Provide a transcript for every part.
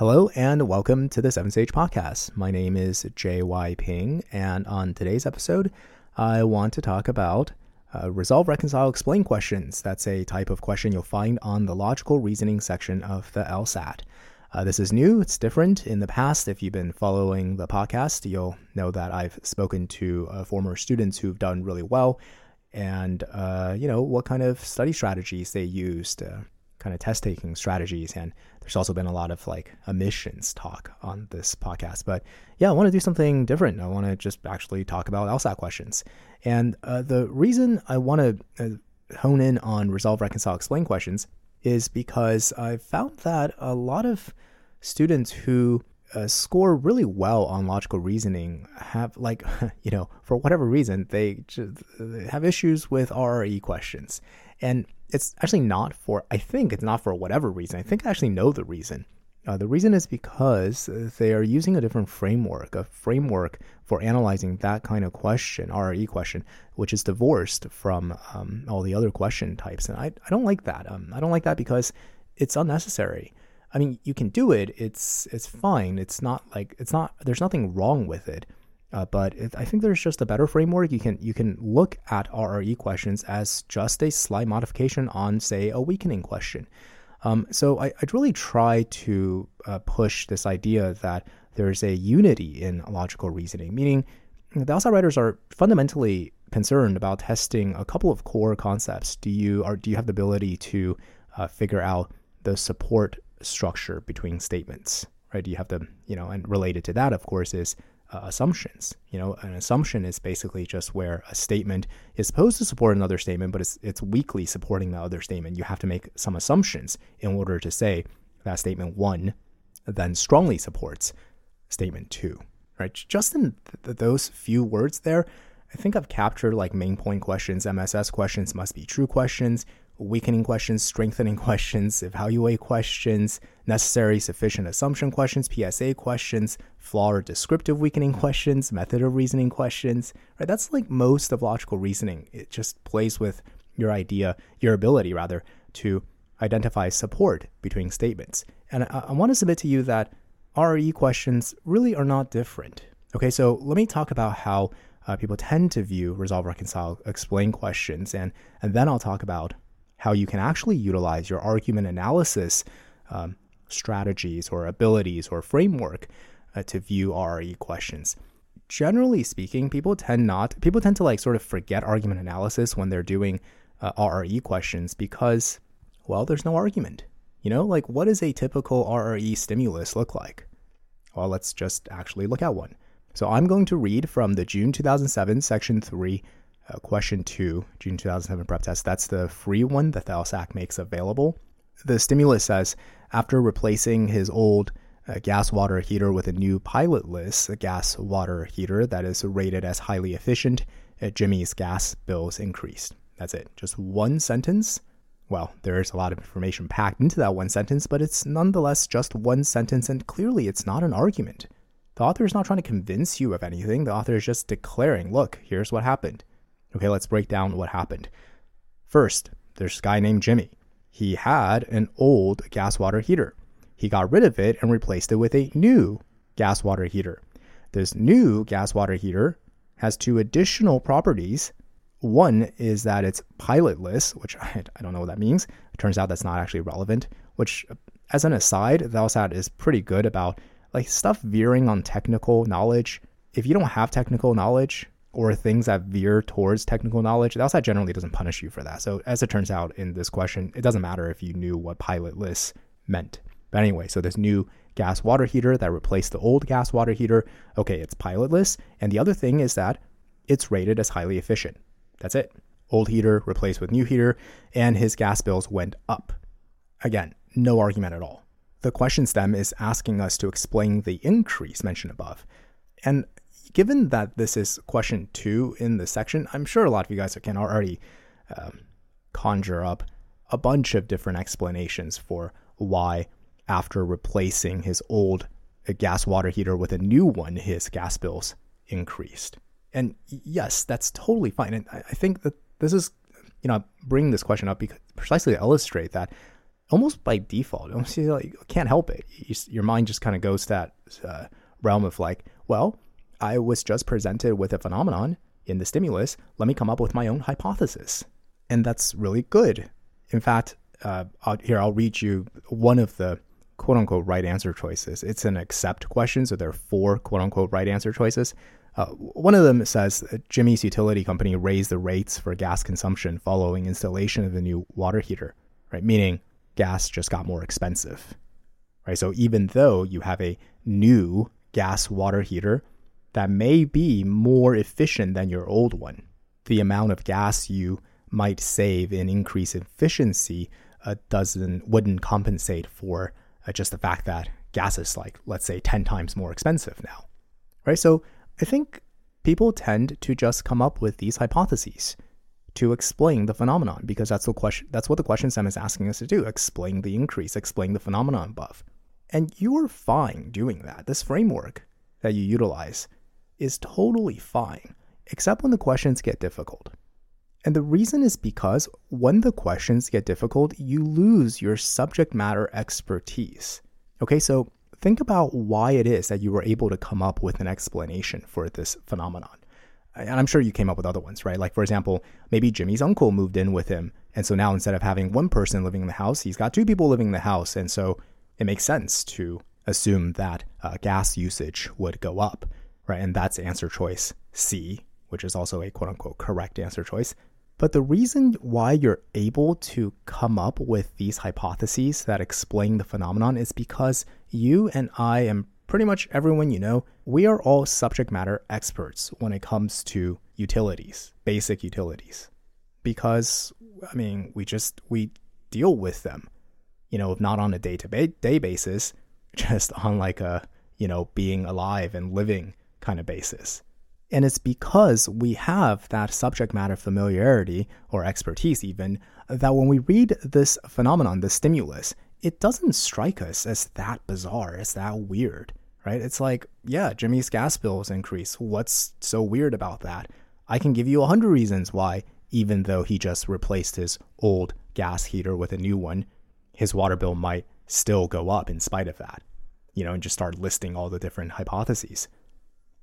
Hello and welcome to the 7Sage Podcast. My name is J.Y. Ping, and on today's episode, I want to talk about uh, resolve, reconcile, explain questions. That's a type of question you'll find on the logical reasoning section of the LSAT. Uh, this is new, it's different. In the past, if you've been following the podcast, you'll know that I've spoken to uh, former students who've done really well and, uh, you know, what kind of study strategies they used uh, kind of test taking strategies. And there's also been a lot of like admissions talk on this podcast. But yeah, I want to do something different. I want to just actually talk about LSAT questions. And uh, the reason I want to uh, hone in on resolve, reconcile, explain questions is because I found that a lot of students who uh, score really well on logical reasoning have like you know for whatever reason they, they have issues with RRE questions and it's actually not for, I think it's not for whatever reason. I think I actually know the reason. Uh, the reason is because they are using a different framework, a framework for analyzing that kind of question, RRE question, which is divorced from um, all the other question types. And I, I don't like that. Um, I don't like that because it's unnecessary. I mean, you can do it. It's it's fine. It's not like it's not. There's nothing wrong with it. Uh, but if, I think there's just a better framework. You can you can look at RRE questions as just a slight modification on, say, a weakening question. Um, so I, would really try to uh, push this idea that there's a unity in logical reasoning, meaning the LSAT writers are fundamentally concerned about testing a couple of core concepts. Do you are do you have the ability to uh, figure out the support structure between statements? Right? Do you have the you know, and related to that, of course, is uh, assumptions. You know, an assumption is basically just where a statement is supposed to support another statement, but it's it's weakly supporting the other statement. You have to make some assumptions in order to say that statement one then strongly supports statement two. Right? Just in th- those few words there, I think I've captured like main point questions, MSS questions, must be true questions, weakening questions, strengthening questions, evaluate questions, necessary sufficient assumption questions, PSA questions, flaw or descriptive weakening questions, method of reasoning questions. Right? That's like most of logical reasoning. It just plays with your idea, your ability rather, to identify support between statements. And I, I want to submit to you that RE questions really are not different. Okay, so let me talk about how uh, people tend to view resolve, reconcile, explain questions, and and then I'll talk about how you can actually utilize your argument analysis um, strategies or abilities or framework uh, to view RE questions. Generally speaking, people tend not people tend to like sort of forget argument analysis when they're doing uh, RRE questions because well, there's no argument. You know, like what does a typical RRE stimulus look like? Well, let's just actually look at one. So I'm going to read from the June 2007 section 3 uh, question two, June 2007 prep test. That's the free one that the LSAC makes available. The stimulus says after replacing his old uh, gas water heater with a new pilotless gas water heater that is rated as highly efficient, uh, Jimmy's gas bills increased. That's it. Just one sentence. Well, there's a lot of information packed into that one sentence, but it's nonetheless just one sentence, and clearly it's not an argument. The author is not trying to convince you of anything. The author is just declaring, look, here's what happened. Okay, let's break down what happened. First, there's a guy named Jimmy. He had an old gas water heater. He got rid of it and replaced it with a new gas water heater. This new gas water heater has two additional properties. One is that it's pilotless, which I, I don't know what that means. It turns out that's not actually relevant, which, as an aside, the LSAT is pretty good about like stuff veering on technical knowledge. If you don't have technical knowledge, or things that veer towards technical knowledge, the LSAT generally doesn't punish you for that. So as it turns out in this question, it doesn't matter if you knew what pilotless meant. But anyway, so this new gas water heater that replaced the old gas water heater, okay, it's pilotless. And the other thing is that it's rated as highly efficient. That's it. Old heater replaced with new heater, and his gas bills went up. Again, no argument at all. The question stem is asking us to explain the increase mentioned above. And given that this is question two in the section, I'm sure a lot of you guys can already um, conjure up a bunch of different explanations for why, after replacing his old gas water heater with a new one, his gas bills increased. And yes, that's totally fine. And I think that this is, you know, bringing this question up because precisely to illustrate that almost by default, almost like can't help it. You, your mind just kind of goes to that uh, realm of like, well, I was just presented with a phenomenon in the stimulus. Let me come up with my own hypothesis, and that's really good. In fact, uh, I'll, here I'll read you one of the quote unquote right answer choices. It's an accept question, so there are four quote unquote right answer choices. Uh, one of them says Jimmy's utility company raised the rates for gas consumption following installation of the new water heater, right? Meaning gas just got more expensive, right? So even though you have a new gas water heater that may be more efficient than your old one, the amount of gas you might save in increased efficiency uh, doesn't wouldn't compensate for uh, just the fact that gas is like let's say 10 times more expensive now right? So i think people tend to just come up with these hypotheses to explain the phenomenon because that's the question that's what the question stem is asking us to do explain the increase explain the phenomenon above. And you're fine doing that. This framework that you utilize is totally fine except when the questions get difficult and the reason is because when the questions get difficult, you lose your subject matter expertise. Okay, so think about why it is that you were able to come up with an explanation for this phenomenon. And I'm sure you came up with other ones, right? Like, for example, maybe Jimmy's uncle moved in with him. And so now instead of having one person living in the house, he's got two people living in the house. And so it makes sense to assume that uh, gas usage would go up, right? And that's answer choice C, which is also a quote unquote correct answer choice. But the reason why you're able to come up with these hypotheses that explain the phenomenon is because you and I and pretty much everyone you know, we are all subject matter experts when it comes to utilities, basic utilities. Because I mean, we just we deal with them. You know, not on a day-to-day basis, just on like a, you know, being alive and living kind of basis. And it's because we have that subject matter familiarity or expertise, even, that when we read this phenomenon, the stimulus, it doesn't strike us as that bizarre, as that weird, right? It's like, yeah, Jimmy's gas bills increase. What's so weird about that? I can give you a hundred reasons why, even though he just replaced his old gas heater with a new one, his water bill might still go up in spite of that, you know, and just start listing all the different hypotheses.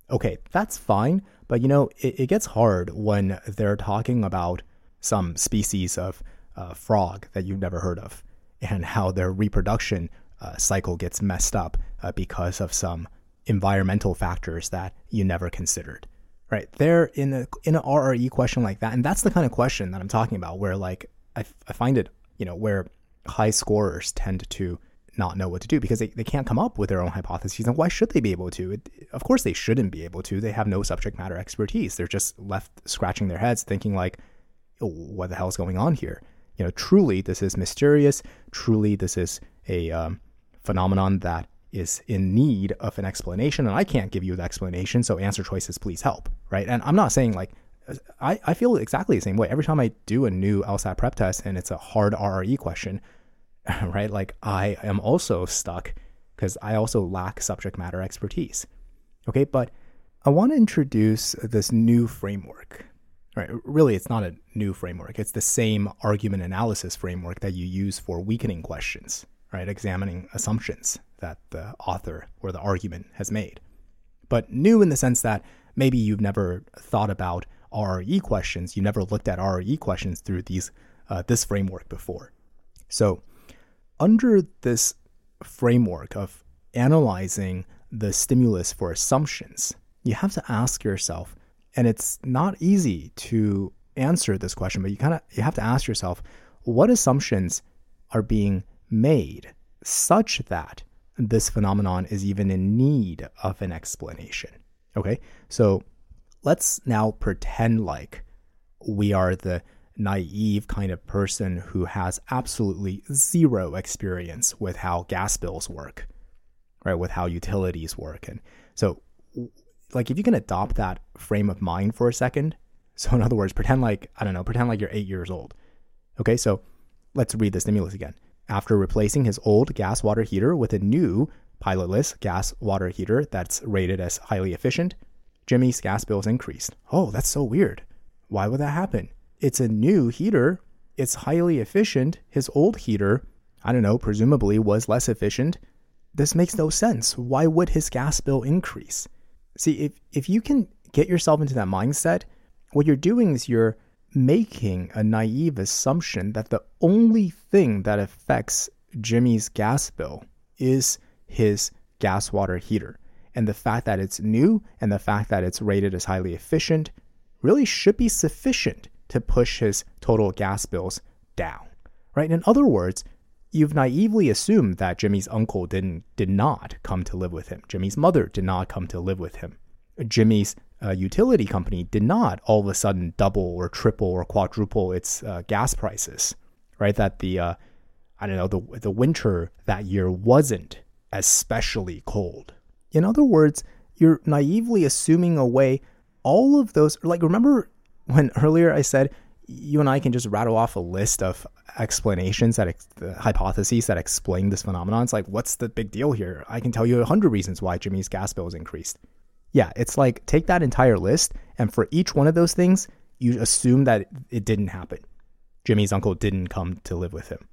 Okay, that's fine, but you know, it, it gets hard when they're talking about some species of uh, frog that you've never heard of and how their reproduction uh, cycle gets messed up uh, because of some environmental factors that you never considered. Right? They're in a in an RRE question like that, and that's the kind of question that I'm talking about, where like I, I find it, you know, where high scorers tend to not know what to do because they, they can't come up with their own hypotheses. And why should they be able to? It, of course, they shouldn't be able to. They have no subject matter expertise. They're just left scratching their heads thinking, like, oh, what the hell is going on here? You know, truly, this is mysterious. Truly, this is a um, phenomenon that is in need of an explanation. And I can't give you the explanation. So, answer choices, please help. Right. And I'm not saying like, I, I feel exactly the same way. Every time I do a new LSAT prep test and it's a hard RRE question, right? Like I am also stuck because I also lack subject matter expertise. Okay, but I want to introduce this new framework. Right, really, it's not a new framework. It's the same argument analysis framework that you use for weakening questions, right? Examining assumptions that the author or the argument has made. But new in the sense that maybe you've never thought about RRE questions, you never looked at RRE questions through these uh, this framework before. So under this framework of analyzing the stimulus for assumptions, you have to ask yourself, and it's not easy to answer this question, but you kind of you have to ask yourself, what assumptions are being made such that this phenomenon is even in need of an explanation. Okay, so let's now pretend like we are the naive kind of person who has absolutely zero experience with how gas bills work, right? With how utilities work. And so, like, if you can adopt that frame of mind for a second, so in other words, pretend like, I don't know, pretend like you're eight years old. Okay, so let's read the stimulus again. After replacing his old gas water heater with a new pilotless gas water heater that's rated as highly efficient, Jimmy's gas bills increased. Oh, that's so weird. Why would that happen? It's a new heater. It's highly efficient. His old heater I don't know, presumably was less efficient, this makes no sense. Why would his gas bill increase? See, if, if you can get yourself into that mindset, what you're doing is you're making a naive assumption that the only thing that affects Jimmy's gas bill is his gas water heater. And the fact that it's new and the fact that it's rated as highly efficient really should be sufficient to push his total gas bills down. Right? In other words, you've naively assumed that Jimmy's uncle didn't did not come to live with him. Jimmy's mother did not come to live with him. Jimmy's uh, utility company did not all of a sudden double or triple or quadruple its uh, gas prices. Right? That the uh, I don't know the the winter that year wasn't especially cold. In other words, you're naively assuming away all of those. Like remember when earlier I said you and I can just rattle off a list of explanations that ex- hypotheses that explain this phenomenon. It's like, what's the big deal here? I can tell you a hundred reasons why Jimmy's gas bill is increased. Yeah, it's like take that entire list, and for each one of those things, you assume that it didn't happen. Jimmy's uncle didn't come to live with him.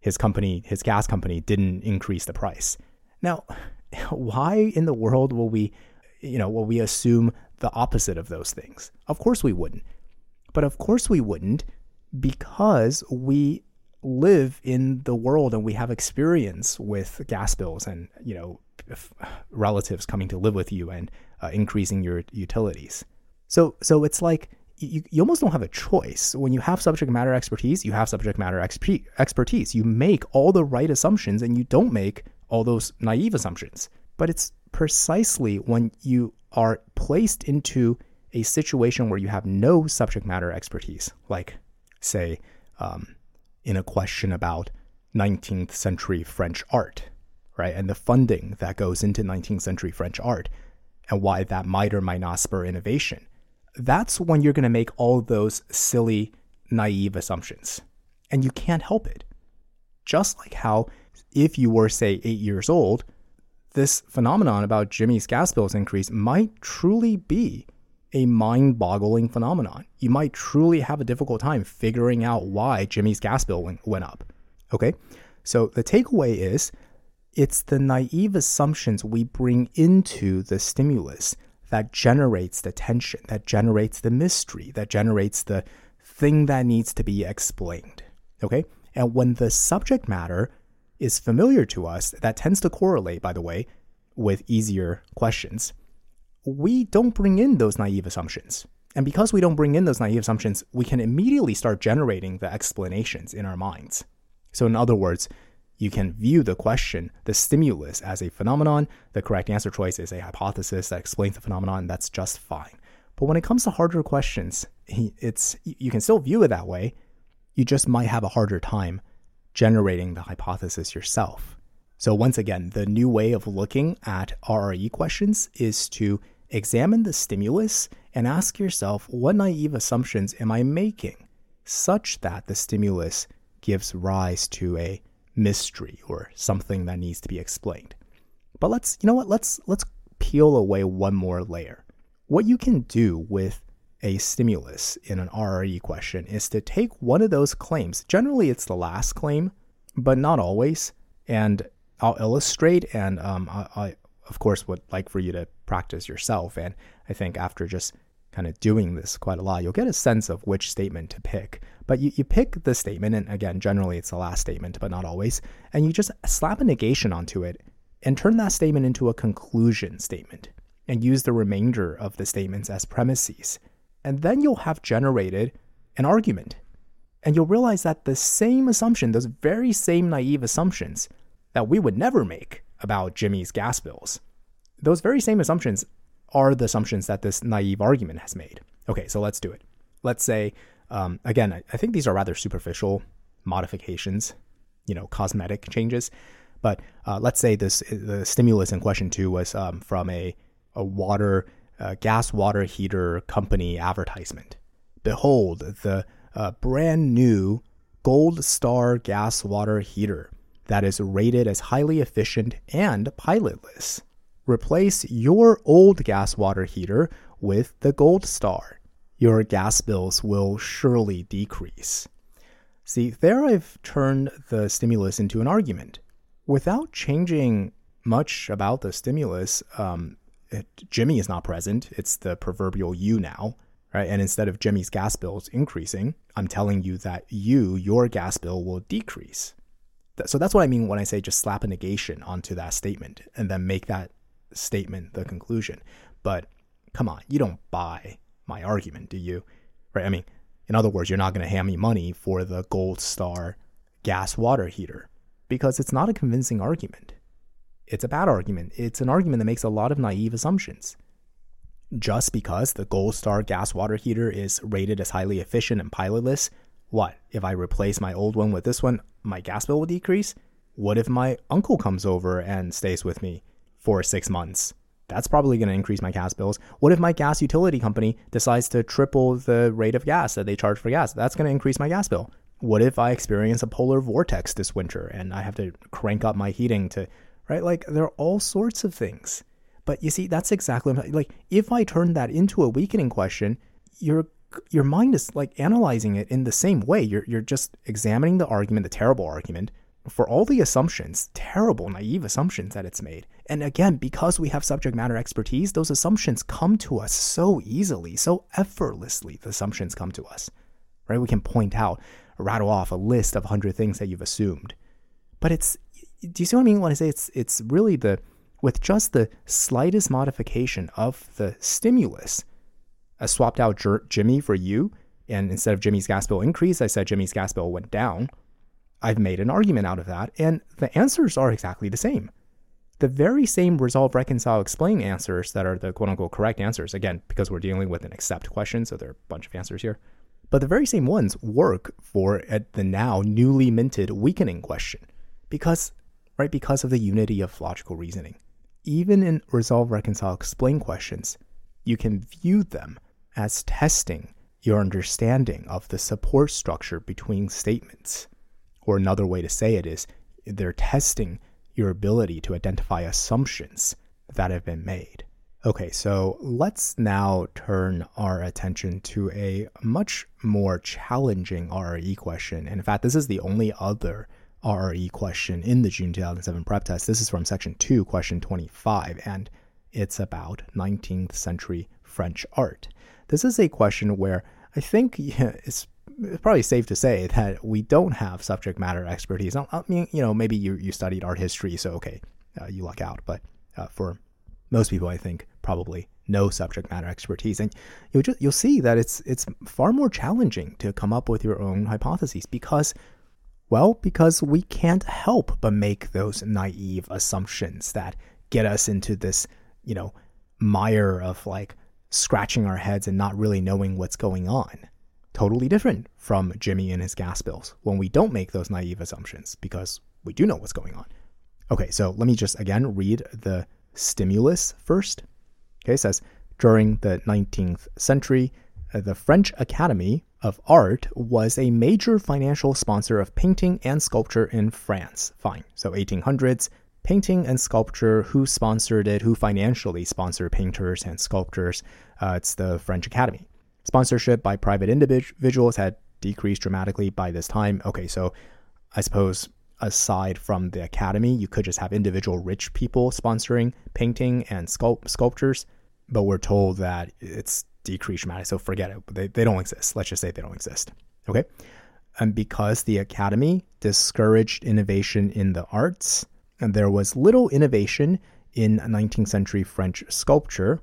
His company, his gas company, didn't increase the price. Now, why in the world will we, you know, will we assume the opposite of those things? Of course we wouldn't. But of course we wouldn't because we live in the world and we have experience with gas bills and, you know, relatives coming to live with you and uh, increasing your utilities. So so it's like you, you almost don't have a choice. When you have subject matter expertise, you have subject matter exp- expertise. You make all the right assumptions and you don't make all those naive assumptions. But it's precisely when you are placed into a situation where you have no subject matter expertise, like, say, um, in a question about 19th century French art, right? And the funding that goes into 19th century French art and why that might or might not spur innovation. That's when you're going to make all those silly, naive assumptions. And you can't help it. Just like how, if you were, say, eight years old, this phenomenon about Jimmy's gas bills increase might truly be a mind boggling phenomenon. You might truly have a difficult time figuring out why Jimmy's gas bill went, went up. Okay? So the takeaway is it's the naive assumptions we bring into the stimulus that generates the tension, that generates the mystery, that generates the thing that needs to be explained. Okay? And when the subject matter is familiar to us, that tends to correlate, by the way, with easier questions we don't bring in those naive assumptions. And because we don't bring in those naive assumptions, we can immediately start generating the explanations in our minds. So, in other words, you can view the question, the stimulus, as a phenomenon. The correct answer choice is a hypothesis that explains the phenomenon, that's just fine. But when it comes to harder questions, it's you can still view it that way. You just might have a harder time generating the hypothesis yourself. So, once again, the new way of looking at RRE questions is to examine the stimulus and ask yourself what naive assumptions am I making such that the stimulus gives rise to a mystery or something that needs to be explained. But let's, you know what, let's let's peel away one more layer. What you can do with a stimulus in an RRE question is to take one of those claims. Generally, it's the last claim, but not always. And I'll illustrate, and um, I, I, of course would like for you to practice yourself. And I think after just kind of doing this quite a lot, you'll get a sense of which statement to pick. But you, you pick the statement, and again, generally it's the last statement, but not always, and you just slap a negation onto it and turn that statement into a conclusion statement and use the remainder of the statements as premises. And then you'll have generated an argument. And you'll realize that the same assumption, those very same naive assumptions, that we would never make about Jimmy's gas bills. Those very same assumptions are the assumptions that this naive argument has made. Okay, so let's do it. Let's say, um, again, I, think these are rather superficial modifications, you know, cosmetic changes. But uh, let's say this the stimulus in question two was um, from a a water uh, gas water heater company advertisement. Behold, the uh, brand new Gold Star gas water heater that is rated as highly efficient and pilotless. Replace your old gas water heater with the Gold Star. Your gas bills will surely decrease. See, there I've turned the stimulus into an argument. Without changing much about the stimulus, um, it, Jimmy is not present. It's the proverbial you now, right? And instead of Jimmy's gas bills increasing, I'm telling you that you, your gas bill will decrease. So that's what I mean when I say just slap a negation onto that statement and then make that statement the conclusion. But come on, you don't buy my argument, do you? Right? I mean, in other words, you're not going to hand me money for the Gold Star gas water heater because it's not a convincing argument. It's a bad argument. It's an argument that makes a lot of naive assumptions. Just because the Gold Star gas water heater is rated as highly efficient and pilotless, what? If I replace my old one with this one, my gas bill will decrease? What if my uncle comes over and stays with me for six months? That's probably going to increase my gas bills. What if my gas utility company decides to triple the rate of gas that they charge for gas? That's going to increase my gas bill. What if I experience a polar vortex this winter and I have to crank up my heating to, right? Like there are all sorts of things. But you see, that's exactly like if I turn that into a weakening question, your your mind is like analyzing it in the same way. You're you're just examining the argument, the terrible argument, for all the assumptions, terrible, naive assumptions that it's made. And again, because we have subject matter expertise, those assumptions come to us so easily, so effortlessly. The assumptions come to us, right? We can point out, rattle off a list of 100 things that you've assumed. But it's, do you see what I mean when I say it's, it's really the, with just the slightest modification of the stimulus, I swapped out Jimmy for you, and instead of Jimmy's gas bill increase, I said Jimmy's gas bill went down I've made an argument out of that, and the answers are exactly the same. The very same resolve, reconcile, explain answers that are the quote unquote correct answers, again, because we're dealing with an accept question, so there are a bunch of answers here. But the very same ones work for the now newly minted weakening question. Because, right, because of the unity of logical reasoning. Even in resolve, reconcile, explain questions, you can view them as testing your understanding of the support structure between statements. Or another way to say it is they're testing your ability to identify assumptions that have been made. Okay, so let's now turn our attention to a much more challenging RRE question. And in fact, this is the only other RRE question in the June 2007 prep test. This is from section 2, question 25, and it's about 19th century French art. This is a question where I think yeah, it's it's probably safe to say that we don't have subject matter expertise. I mean, you know, maybe you, you studied art history, so okay, uh, you luck out. But uh, for most people, I think probably no subject matter expertise, and you'll just, you'll see that it's it's far more challenging to come up with your own hypotheses because, well, because we can't help but make those naive assumptions that get us into this, you know, mire of like scratching our heads and not really knowing what's going on totally different from Jimmy and his gas bills when we don't make those naive assumptions because we do know what's going on. Okay, so let me just again read the stimulus first. Okay, says during the 19th century, uh, the French Academy of Art was a major financial sponsor of painting and sculpture in France. Fine. So 1800s, painting and sculpture, who sponsored it, who financially sponsored painters and sculptors? Uh, it's the French Academy. Sponsorship by private individuals had decreased dramatically by this time. Okay, so I suppose aside from the academy, you could just have individual rich people sponsoring painting and sculpt- sculptures, but we're told that it's decreased dramatically. So forget it. They, they don't exist. Let's just say they don't exist. Okay. And because the academy discouraged innovation in the arts, and there was little innovation in 19th century French sculpture.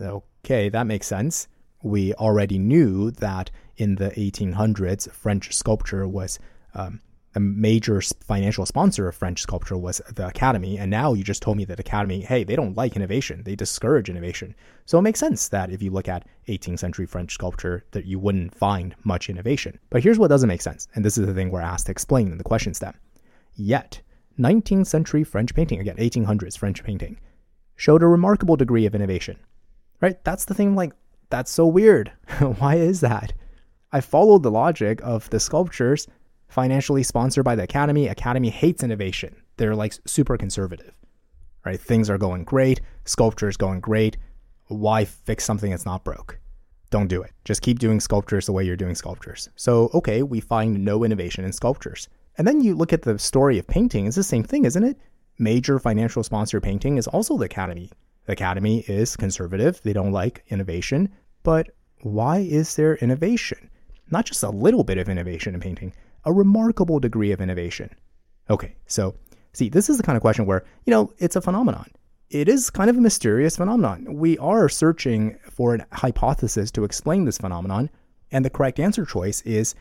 Okay, that makes sense we already knew that in the 1800s, French sculpture was um, a major financial sponsor of French sculpture was the Academy. And now you just told me that Academy, hey, they don't like innovation. They discourage innovation. So it makes sense that if you look at 18th century French sculpture, that you wouldn't find much innovation. But here's what doesn't make sense. And this is the thing we're asked to explain in the question stem. Yet, 19th century French painting, again, 1800s French painting, showed a remarkable degree of innovation. Right? That's the thing like that's so weird. Why is that? I followed the logic of the sculptures financially sponsored by the Academy. Academy hates innovation. They're like super conservative. Right? Things are going great, sculpture is going great. Why fix something that's not broke? Don't do it. Just keep doing sculptures the way you're doing sculptures. So, okay, we find no innovation in sculptures. And then you look at the story of painting, it's the same thing, isn't it? Major financial sponsor painting is also the Academy. The Academy is conservative, they don't like innovation, but why is there innovation? Not just a little bit of innovation in painting, a remarkable degree of innovation. Okay, so see, this is the kind of question where, you know, it's a phenomenon. It is kind of a mysterious phenomenon. We are searching for a hypothesis to explain this phenomenon, and the correct answer choice is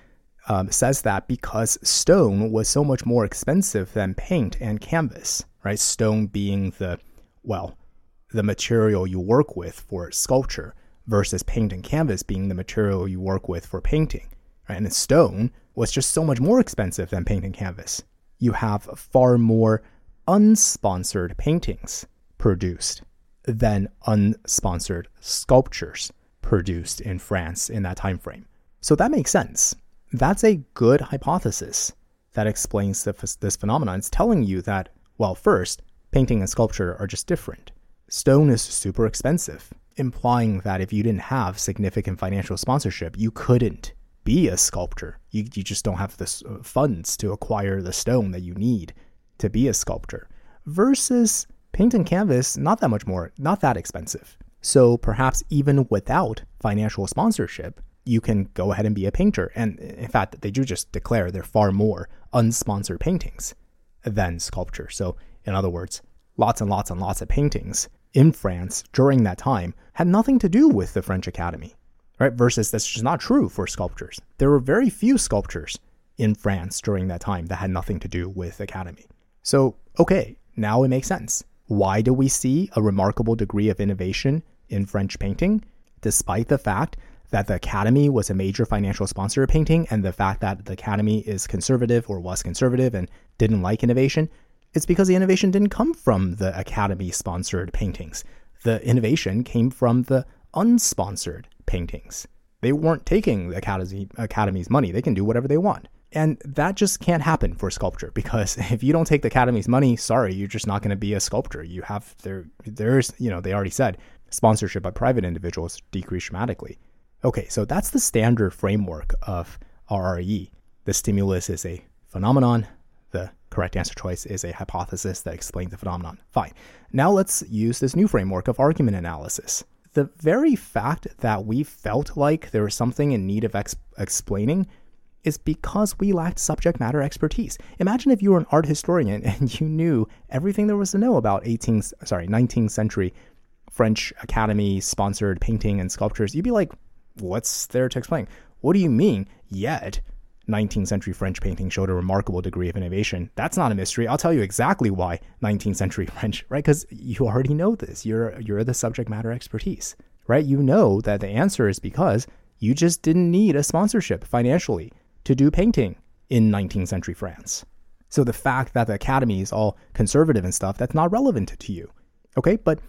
um, says that because stone was so much more expensive than paint and canvas, right? Stone being the, well, the material you work with for sculpture versus paint and canvas being the material you work with for painting, right? And stone was just so much more expensive than paint and canvas. You have far more unsponsored paintings produced than unsponsored sculptures produced in France in that time frame. So that makes sense that's a good hypothesis that explains the, this phenomenon. It's telling you that, well, first, painting and sculpture are just different. Stone is super expensive, implying that if you didn't have significant financial sponsorship, you couldn't be a sculptor. You, you just don't have the uh, funds to acquire the stone that you need to be a sculptor. Versus paint and canvas, not that much more, not that expensive. So perhaps even without financial sponsorship, you can go ahead and be a painter. And in fact, they do just declare they're far more unsponsored paintings than sculpture. So, in other words, lots and lots and lots of paintings in France during that time had nothing to do with the French Academy, right? Versus that's just not true for sculptures. There were very few sculptures in France during that time that had nothing to do with Academy. So, okay, now it makes sense. Why do we see a remarkable degree of innovation in French painting, despite the fact that the Academy was a major financial sponsor of painting and the fact that the Academy is conservative or was conservative and didn't like innovation, it's because the innovation didn't come from the Academy sponsored paintings. The innovation came from the unsponsored paintings. They weren't taking the Academy, Academy's money. They can do whatever they want. And that just can't happen for sculpture because if you don't take the Academy's money, sorry, you're just not going to be a sculptor. You have there there's, you know, they already said sponsorship by private individuals decreased dramatically. Okay, so that's the standard framework of RRE. The stimulus is a phenomenon. The correct answer choice is a hypothesis that explains the phenomenon. Fine. Now let's use this new framework of argument analysis. The very fact that we felt like there was something in need of ex- explaining is because we lacked subject matter expertise. Imagine if you were an art historian and you knew everything there was to know about 18th, sorry, 19th century French Academy sponsored painting and sculptures. You'd be like, what's there to explain? What do you mean? Yet, 19th century French painting showed a remarkable degree of innovation. That's not a mystery. I'll tell you exactly why 19th century French, right? Because you already know this. You're you're the subject matter expertise, right? You know that the answer is because you just didn't need a sponsorship financially to do painting in 19th century France. So the fact that the academy is all conservative and stuff, that's not relevant to you. Okay? But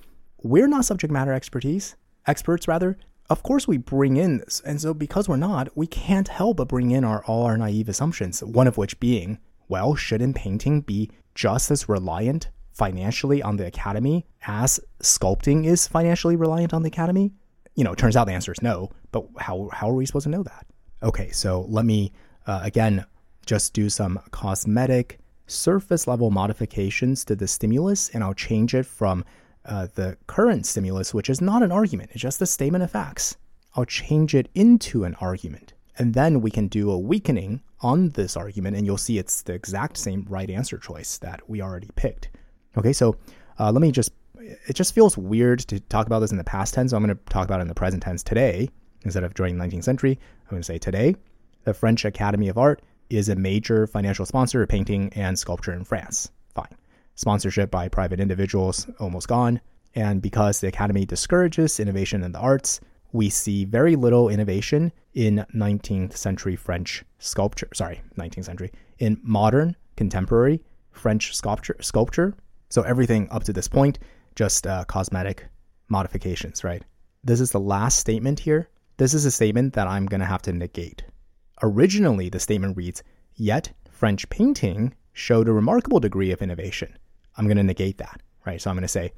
we're not subject matter expertise, experts rather of course we bring in this. And so because we're not, we can't help but bring in our all our naive assumptions, one of which being, well, shouldn't painting be just as reliant financially on the academy as sculpting is financially reliant on the academy? You know, it turns out the answer is no, but how how are we supposed to know that? Okay, so let me uh, again just do some cosmetic surface level modifications to the stimulus and I'll change it from uh, the current stimulus, which is not an argument, it's just a statement of facts. I'll change it into an argument. And then we can do a weakening on this argument, and you'll see it's the exact same right answer choice that we already picked. Okay, so uh, let me just, it just feels weird to talk about this in the past tense, so I'm going to talk about it in the present tense today instead of during the 19th century. I'm going to say today, the French Academy of Art is a major financial sponsor of painting and sculpture in France. Sponsorship by private individuals almost gone. And because the Academy discourages innovation in the arts, we see very little innovation in 19th century French sculpture. Sorry, 19th century. In modern, contemporary French sculpture. sculpture. So everything up to this point, just uh, cosmetic modifications, right? This is the last statement here. This is a statement that I'm going to have to negate. Originally, the statement reads, Yet French painting showed a remarkable degree of innovation. I'm going to negate that, right? So I'm going to say,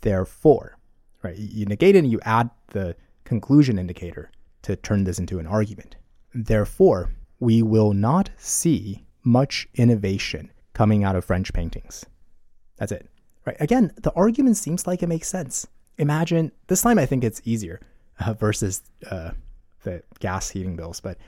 therefore, right? You negate it and you add the conclusion indicator. to turn this into an argument. Therefore, we will not see much innovation coming out of French paintings. That's it. Right? Again, the argument seems like it makes sense. Imagine this time I think it's easier uh, versus uh, the gas heating bills, but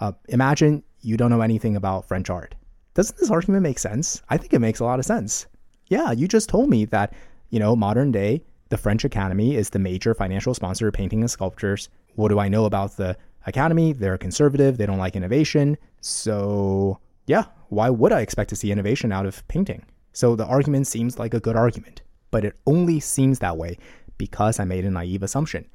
uh, imagine you don't know anything about French art. Doesn't this argument make sense? I think it makes a lot of sense. Yeah, you just told me that, you know, modern day, the French Academy is the major financial sponsor of painting and sculptures. What do I know about the Academy? They're conservative, they don't like innovation. So, yeah, why would I expect to see innovation out of painting? So the argument seems like a good argument, but it only seems that way because I made a naive assumption.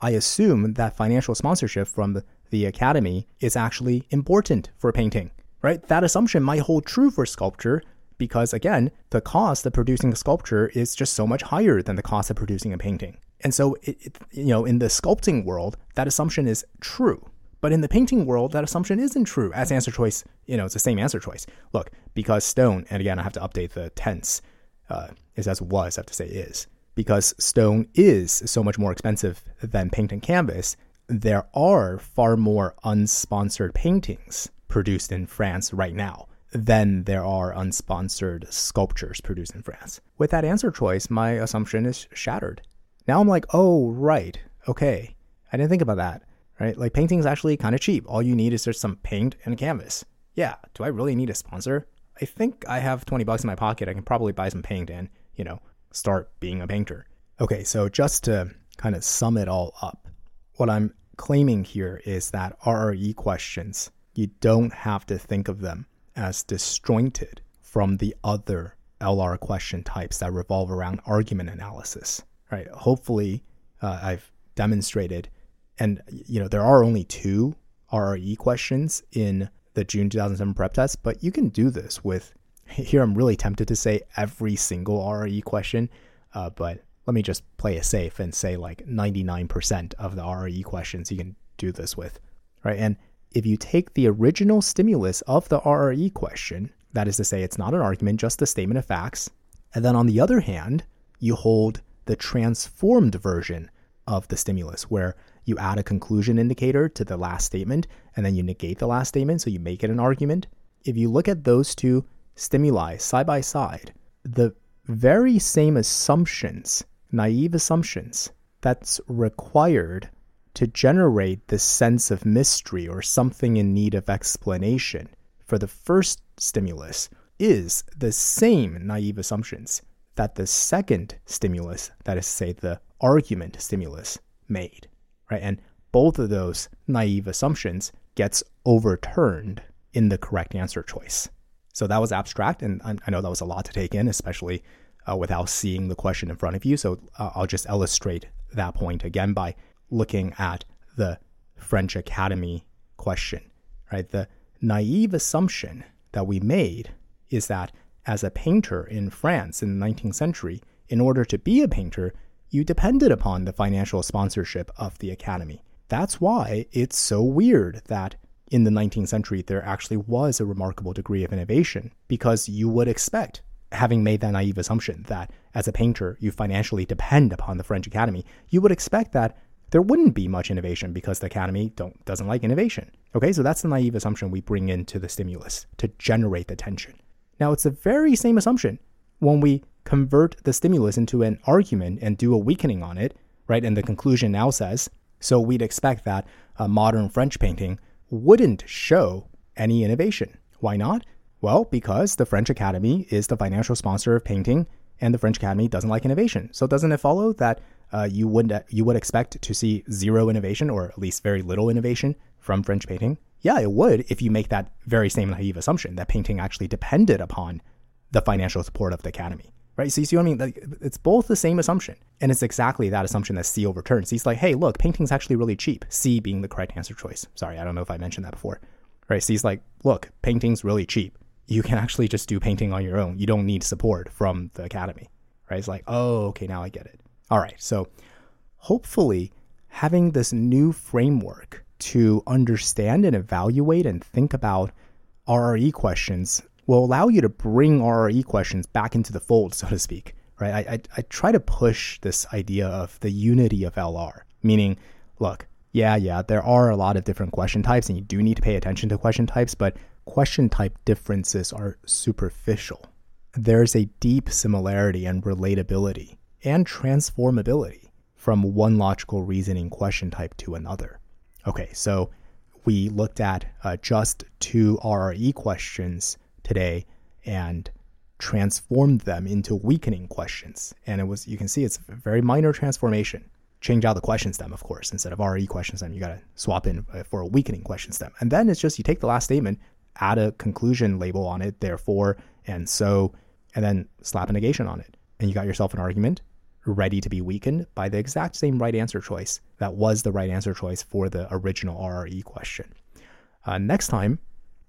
I assume that financial sponsorship from the Academy is actually important for painting, right? That assumption might hold true for sculpture because, again, the cost of producing a sculpture is just so much higher than the cost of producing a painting. And so, it, it, you know, in the sculpting world, that assumption is true. But in the painting world, that assumption isn't true. As answer choice, you know, it's the same answer choice. Look, because stone, and again, I have to update the tense, uh, is as was, I have to say is. Because stone is so much more expensive than paint and canvas, there are far more unsponsored paintings produced in France right now than there are unsponsored sculptures produced in France. With that answer choice, my assumption is shattered. Now I'm like, oh, right, okay. I didn't think about that right? Like painting's actually kind of cheap. All you need is just some paint and a canvas. Yeah, do I really need a sponsor? I think I have 20 bucks in my pocket. I can probably buy some paint and, you know, start being a painter. Okay, so just to kind of sum it all up, what I'm claiming here is that RRE questions, you don't have to think of them as disjointed from the other LR question types that revolve around argument analysis, right? Hopefully, uh, I've demonstrated and you know there are only two RRE questions in the June 2007 prep test, but you can do this with. Here, I'm really tempted to say every single RRE question, uh, but let me just play it safe and say like 99% of the RRE questions you can do this with, right? And if you take the original stimulus of the RRE question, that is to say, it's not an argument, just a statement of facts, and then on the other hand, you hold the transformed version of the stimulus, where you add a conclusion indicator to the last statement, and then you negate the last statement, so you make it an argument. If you look at those two stimuli side by side, the very same assumptions, naive assumptions, that's required to generate this sense of mystery or something in need of explanation for the first stimulus is the same naive assumptions that the second stimulus, that is, to say, the argument stimulus, made right? And both of those naive assumptions gets overturned in the correct answer choice. So that was abstract, and I know that was a lot to take in, especially uh, without seeing the question in front of you. So uh, I'll just illustrate that point again by looking at the French Academy question, right? The naive assumption that we made is that as a painter in France in the 19th century, in order to be a painter, you depended upon the financial sponsorship of the Academy. That's why it's so weird that in the 19th century there actually was a remarkable degree of innovation, because you would expect, having made that naive assumption that as a painter you financially depend upon the French Academy, you would expect that there wouldn't be much innovation because the Academy doesn't like innovation. Okay, so that's the naive assumption we bring into the stimulus to generate the tension. Now, it's the very same assumption when we convert the stimulus into an argument and do a weakening on it, right? And the conclusion now says so we'd expect that a modern French painting wouldn't show any innovation. Why not? Well, because the French Academy is the financial sponsor of painting, and the French Academy doesn't like innovation. So doesn't it follow that uh, you would you would expect to see zero innovation or at least very little innovation from French painting? Yeah, it would if you make that very same naive assumption that painting actually depended upon the financial support of the Academy right? So you see what I mean? It's both the same assumption, and it's exactly that assumption that C overturns. He's like, hey, look, painting's actually really cheap. C being the correct answer choice. Sorry, I don't know if I mentioned that before. Right? He's like, look, painting's really cheap. You can actually just do painting on your own. You don't need support from the academy. Right? It's like, oh, okay, now I get it. All right. So hopefully having this new framework to understand and evaluate and think about RRE questions will allow you to bring RRE questions back into the fold, so to speak. Right? I, I, I try to push this idea of the unity of LR, meaning, look, yeah, yeah, there are a lot of different question types, and you do need to pay attention to question types, but question type differences are superficial. There's a deep similarity and relatability and transformability from one logical reasoning question type to another. Okay, so we looked at uh, just two RRE questions today and transformed them into weakening questions. And it was, you can see it's a very minor transformation. Change out the question stem, of course. Instead of RE question stem, you got to swap in uh, for a weakening question stem. And then it's just you take the last statement, add a conclusion label on it, therefore, and so, and then slap a negation on it. And you got yourself an argument ready to be weakened by the exact same right answer choice that was the right answer choice for the original RRE question. Uh, next time,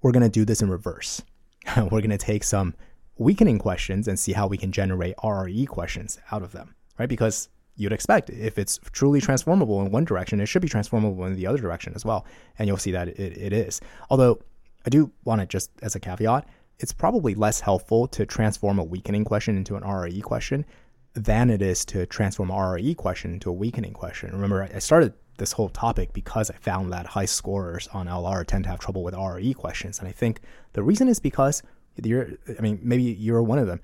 we're going to do this in reverse. we're going to take some weakening questions and see how we can generate RRE questions out of them, right? Because you'd expect if it's truly transformable in one direction, it should be transformable in the other direction as well. And you'll see that it, it is. Although I do want to just as a caveat, it's probably less helpful to transform a weakening question into an RRE question than it is to transform RRE question into a weakening question. Remember, I started this whole topic because I found that high scorers on LR tend to have trouble with RRE questions. And I think the reason is because you're, I mean, maybe you're one of them.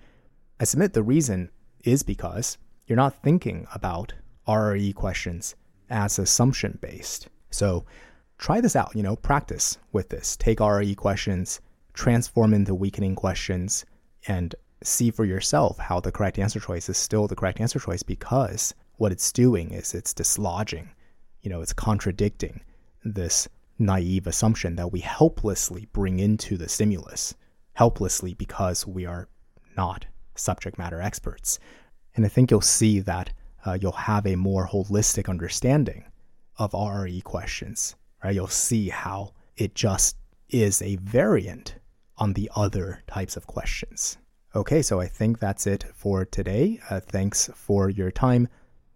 I submit the reason is because you're not thinking about RRE questions as assumption based. So try this out, you know, practice with this. Take RRE questions, transform into weakening questions, and see for yourself how the correct answer choice is still the correct answer choice because what it's doing is it's dislodging, you know, it's contradicting this naive assumption that we helplessly bring into the stimulus, helplessly because we are not subject matter experts. And I think you'll see that uh, you'll have a more holistic understanding of RRE questions, right? You'll see how it just is a variant on the other types of questions. Okay, so I think that's it for today. Uh, thanks for your time.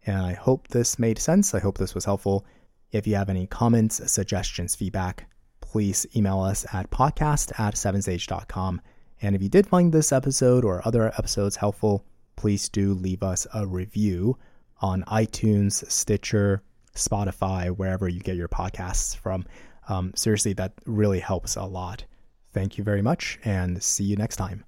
And I hope this made sense. I hope this was helpful. If you have any comments, suggestions, feedback, please email us at podcast at 7sage.com. And if you did find this episode or other episodes helpful, please do leave us a review on iTunes, Stitcher, Spotify, wherever you get your podcasts from. Um, seriously, that really helps a lot. Thank you very much and see you next time.